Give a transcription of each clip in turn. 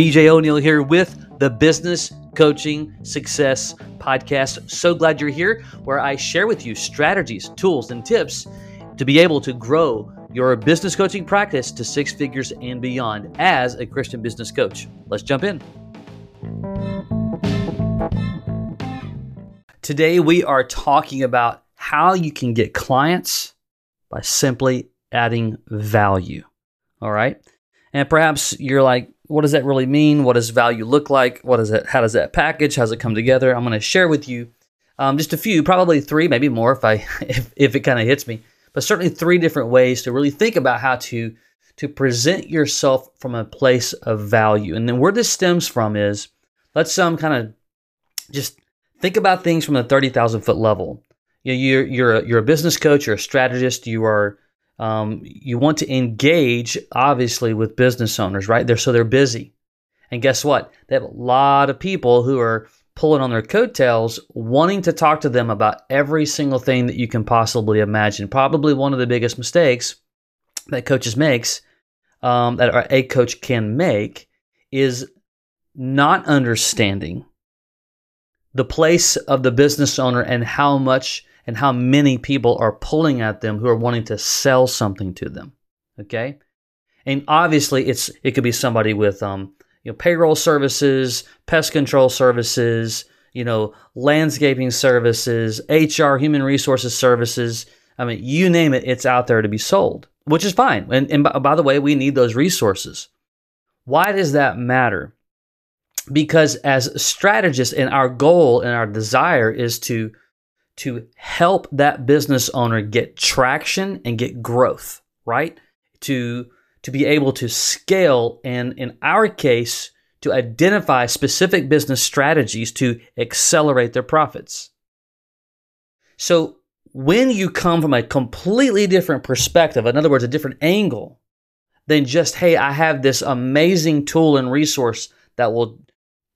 BJ O'Neill here with the Business Coaching Success Podcast. So glad you're here, where I share with you strategies, tools, and tips to be able to grow your business coaching practice to six figures and beyond as a Christian business coach. Let's jump in. Today, we are talking about how you can get clients by simply adding value. All right. And perhaps you're like, what does that really mean? What does value look like? What is it? How does that package? How does it come together? I'm going to share with you um, just a few, probably three, maybe more if I if, if it kind of hits me, but certainly three different ways to really think about how to to present yourself from a place of value. And then where this stems from is let's um kind of just think about things from the 30,000 foot level. You know, you're you're a, you're a business coach, you're a strategist, you are um, you want to engage, obviously, with business owners, right? They're so they're busy, and guess what? They have a lot of people who are pulling on their coattails, wanting to talk to them about every single thing that you can possibly imagine. Probably one of the biggest mistakes that coaches makes, um, that a coach can make, is not understanding the place of the business owner and how much and how many people are pulling at them who are wanting to sell something to them. Okay, and obviously it's it could be somebody with um you know payroll services, pest control services, you know landscaping services, HR, human resources services. I mean, you name it, it's out there to be sold, which is fine. And, and by, by the way, we need those resources. Why does that matter? Because as strategists, and our goal and our desire is to to help that business owner get traction and get growth, right? To to be able to scale and in our case to identify specific business strategies to accelerate their profits. So when you come from a completely different perspective, in other words, a different angle than just, hey, I have this amazing tool and resource that will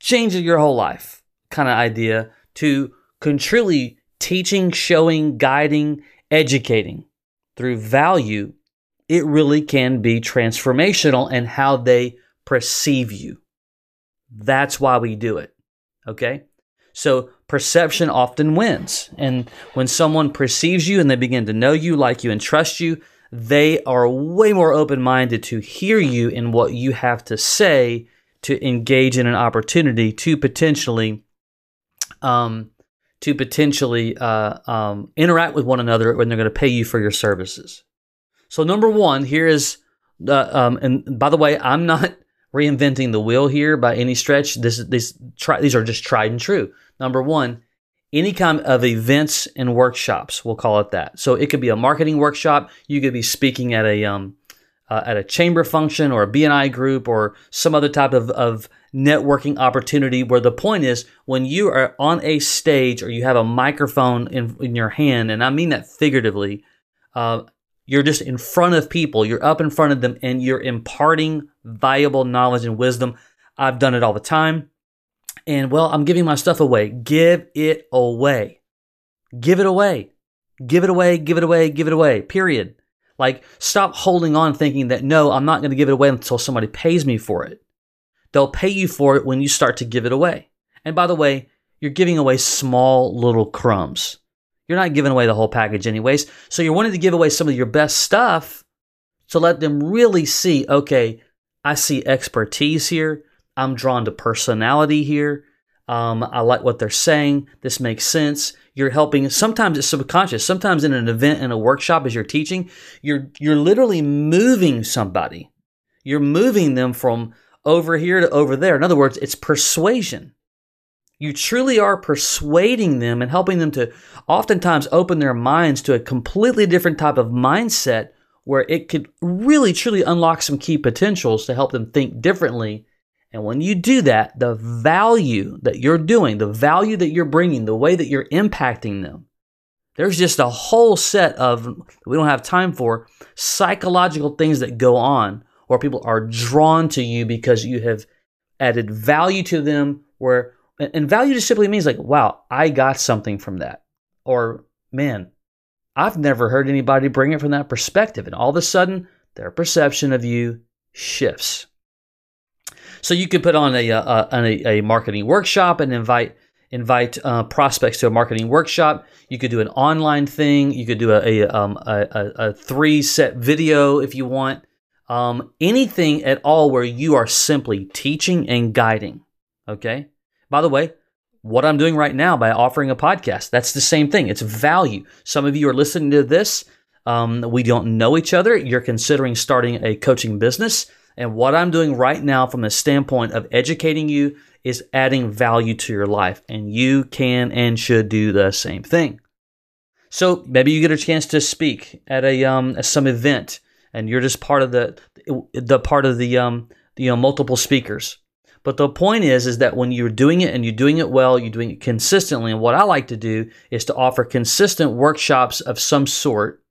change your whole life kind of idea to truly teaching, showing, guiding, educating through value, it really can be transformational in how they perceive you. That's why we do it. Okay? So perception often wins. And when someone perceives you and they begin to know you, like you, and trust you, they are way more open minded to hear you in what you have to say to engage in an opportunity to potentially um, to potentially uh, um, interact with one another when they're going to pay you for your services. So number one, here is, um, and by the way, I'm not reinventing the wheel here by any stretch. This this try, these are just tried and true. Number one, any kind of events and workshops, we'll call it that. So it could be a marketing workshop. You could be speaking at a um, uh, at a chamber function or a BNI group or some other type of, of networking opportunity where the point is when you are on a stage or you have a microphone in, in your hand, and I mean that figuratively, uh, you're just in front of people, you're up in front of them, and you're imparting valuable knowledge and wisdom. I've done it all the time. And well, I'm giving my stuff away. Give it away. Give it away. Give it away, give it away, give it away, period. Like, stop holding on thinking that no, I'm not going to give it away until somebody pays me for it. They'll pay you for it when you start to give it away. And by the way, you're giving away small little crumbs. You're not giving away the whole package, anyways. So you're wanting to give away some of your best stuff to let them really see okay, I see expertise here. I'm drawn to personality here. Um, I like what they're saying. This makes sense. You're helping. Sometimes it's subconscious. Sometimes in an event, in a workshop, as you're teaching, you're you're literally moving somebody. You're moving them from over here to over there. In other words, it's persuasion. You truly are persuading them and helping them to oftentimes open their minds to a completely different type of mindset where it could really truly unlock some key potentials to help them think differently. And when you do that, the value that you're doing, the value that you're bringing, the way that you're impacting them, there's just a whole set of, we don't have time for, psychological things that go on or people are drawn to you because you have added value to them where and value just simply means like wow i got something from that or man i've never heard anybody bring it from that perspective and all of a sudden their perception of you shifts So you could put on a, a, a, a marketing workshop and invite invite uh, prospects to a marketing workshop. You could do an online thing. You could do a, a, um, a, a three set video if you want. Um, anything at all where you are simply teaching and guiding. Okay. By the way, what I'm doing right now by offering a podcast, that's the same thing. It's value. Some of you are listening to this. Um, we don't know each other. You're considering starting a coaching business. And what I'm doing right now, from the standpoint of educating you, is adding value to your life. And you can and should do the same thing. So maybe you get a chance to speak at a um, some event, and you're just part of the the part of the um, you know multiple speakers. But the point is, is that when you're doing it and you're doing it well, you're doing it consistently. And what I like to do is to offer consistent workshops of some sort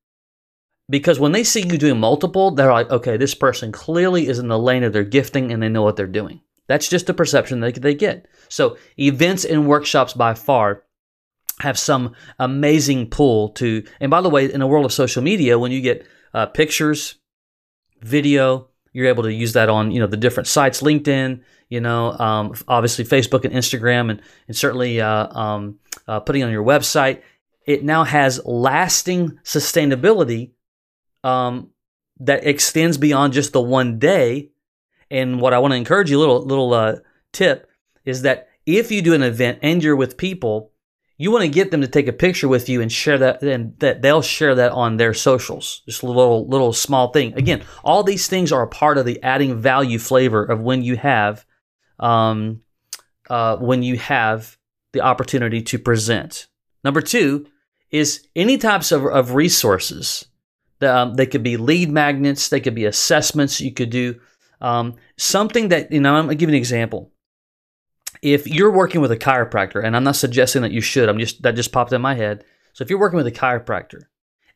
because when they see you doing multiple, they're like, okay, this person clearly is in the lane of their gifting and they know what they're doing. That's just the perception that they get. So, events and workshops by far have some amazing pull to, and by the way, in the world of social media, when you get uh, pictures, video, you're able to use that on you know the different sites, LinkedIn, you know, um, obviously Facebook and Instagram, and and certainly uh, um, uh, putting on your website. It now has lasting sustainability um, that extends beyond just the one day. And what I want to encourage you, little little uh, tip, is that if you do an event and you're with people, you want to get them to take a picture with you and share that, and that they'll share that on their socials. Just a little little small thing. Again, all these things are a part of the adding value flavor of when you have, um, uh, when you have the opportunity to present. Number two is any types of, of resources um, they could be lead magnets. They could be assessments. You could do um, something that, you know, I'm to give you an example. If you're working with a chiropractor, and I'm not suggesting that you should, I'm just, that just popped in my head. So if you're working with a chiropractor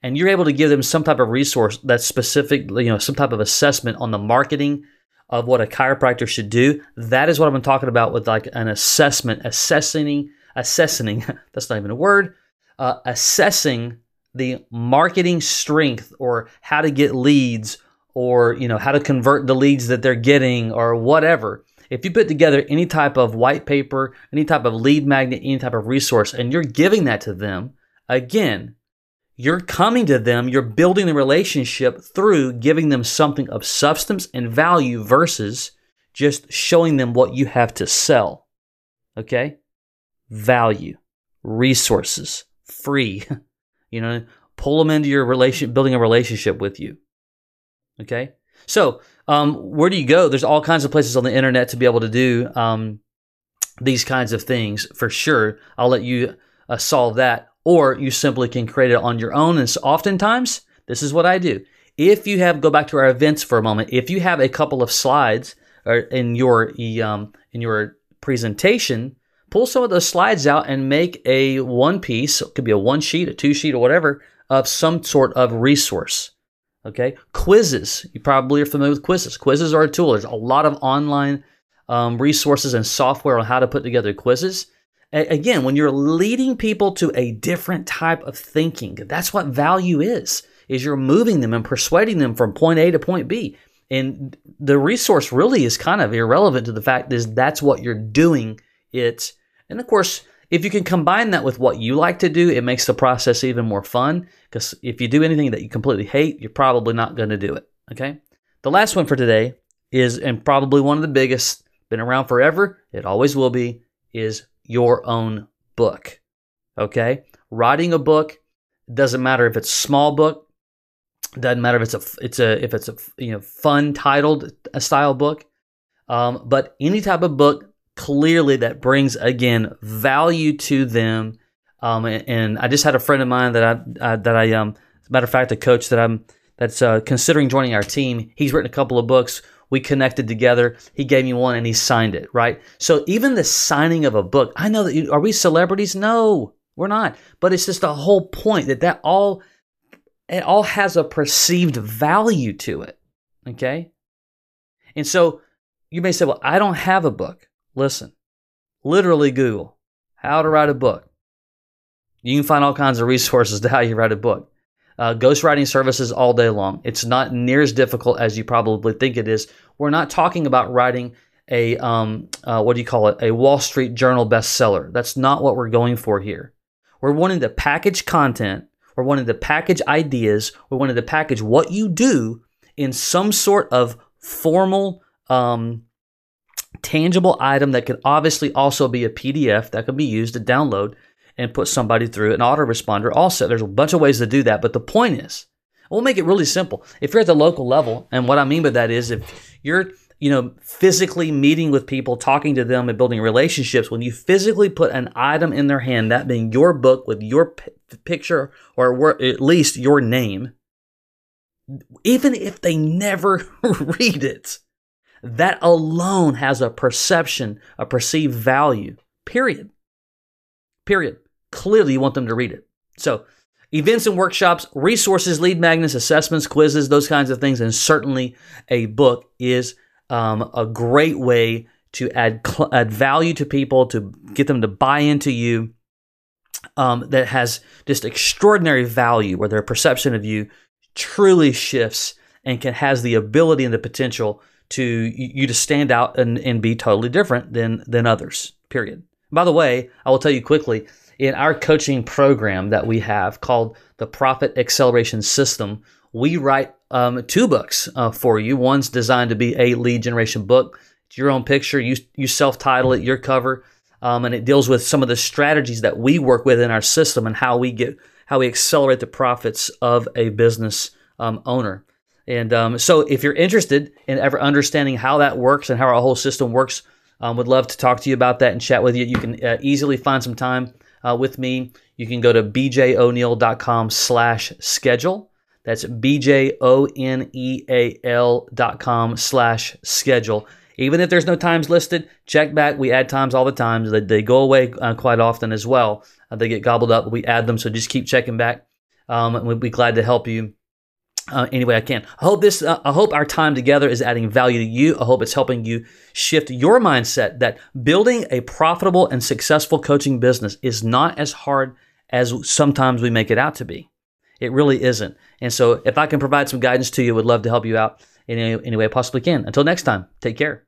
and you're able to give them some type of resource that's specific, you know, some type of assessment on the marketing of what a chiropractor should do, that is what I'm talking about with like an assessment, assessing, assessing, that's not even a word, uh, assessing the marketing strength or how to get leads or you know how to convert the leads that they're getting or whatever if you put together any type of white paper any type of lead magnet any type of resource and you're giving that to them again you're coming to them you're building the relationship through giving them something of substance and value versus just showing them what you have to sell okay value resources free You know, pull them into your relation, building a relationship with you. Okay. So, um, where do you go? There's all kinds of places on the internet to be able to do um, these kinds of things for sure. I'll let you uh, solve that, or you simply can create it on your own. And so oftentimes, this is what I do. If you have, go back to our events for a moment. If you have a couple of slides or in your um, in your presentation pull some of those slides out and make a one piece, it could be a one sheet, a two sheet, or whatever, of some sort of resource. Okay, quizzes. You probably are familiar with quizzes. Quizzes are a tool. There's a lot of online um, resources and software on how to put together quizzes. A- again, when you're leading people to a different type of thinking, that's what value is. Is you're moving them and persuading them from point A to point B. And the resource really is kind of irrelevant to the fact is that's what you're doing it. And of course, if you can combine that with what you like to do, it makes the process even more fun. Because if you do anything that you completely hate, you're probably not going to do it. Okay. The last one for today is, and probably one of the biggest, been around forever, it always will be, is your own book. Okay. Writing a book doesn't matter if it's small book, doesn't matter if it's a it's a if it's a you know fun titled a style book, um, but any type of book clearly that brings again value to them. Um, and, and, I just had a friend of mine that I that I um, matter of fact, a coach that I'm that's uh, considering joining our team. He's written a couple of books. We connected together. He gave me one and he signed it. Right. So even the signing of a book, I know that you, are we celebrities? No, we're not. But it's just the whole point that that all it all has a perceived value to it. Okay. And so you may say, well, I don't have a book. Listen, literally Google how to write a book. You can find all kinds of resources to how you write a book. Uh, ghostwriting services all day long. It's not near as difficult as you probably think it is. We're not talking about writing a um, uh, what do you call it? A Wall Street Journal bestseller. That's not what we're going for here. We're wanting to package content. We're wanting to package ideas. We're wanting to package what you do in some sort of formal, um, tangible item that could obviously also be a PDF that could be used to download and put somebody through an autoresponder. Also, there's a bunch of ways to do that, but the point is, we'll make it really simple. If you're at the local level, and what I mean by that is if you're you know, physically meeting with people, talking to them, and building relationships, when you physically put an item in their hand, that being your book with your p- picture or at least your name, even if they never read it, that alone has a perception, a perceived value, period. Period. Clearly, you want them to read it. So, events and workshops, resources, lead magnets, assessments, quizzes, those kinds of things, and certainly a book is um, a great way to add cl- add value to people, to get them to buy into you. Um, that has just extraordinary value, where their perception of you truly shifts and can has the ability and the potential to you to stand out and, and be totally different than than others. Period. By the way, I will tell you quickly in our coaching program that we have called the Profit Acceleration System, we write um, two books uh, for you. One's designed to be a lead generation book. It's your own picture. You you self title it, your cover, um, and it deals with some of the strategies that we work with in our system and how we get how we accelerate the profits of a business um, owner. And um, so, if you're interested in ever understanding how that works and how our whole system works, um, would love to talk to you about that and chat with you. You can uh, easily find some time uh, with me. You can go to bjoneal.com slash schedule. That's B-J-O-N-E-A-L dot com slash schedule. Even if there's no times listed, check back. We add times all the time. They, they go away uh, quite often as well. Uh, they get gobbled up. We add them, so just keep checking back. Um, and we'd be glad to help you uh, any way I can. I hope this. Uh, I hope our time together is adding value to you. I hope it's helping you shift your mindset that building a profitable and successful coaching business is not as hard as sometimes we make it out to be. It really isn't. And so, if I can provide some guidance to you, would love to help you out in any, any way I possibly can. Until next time, take care.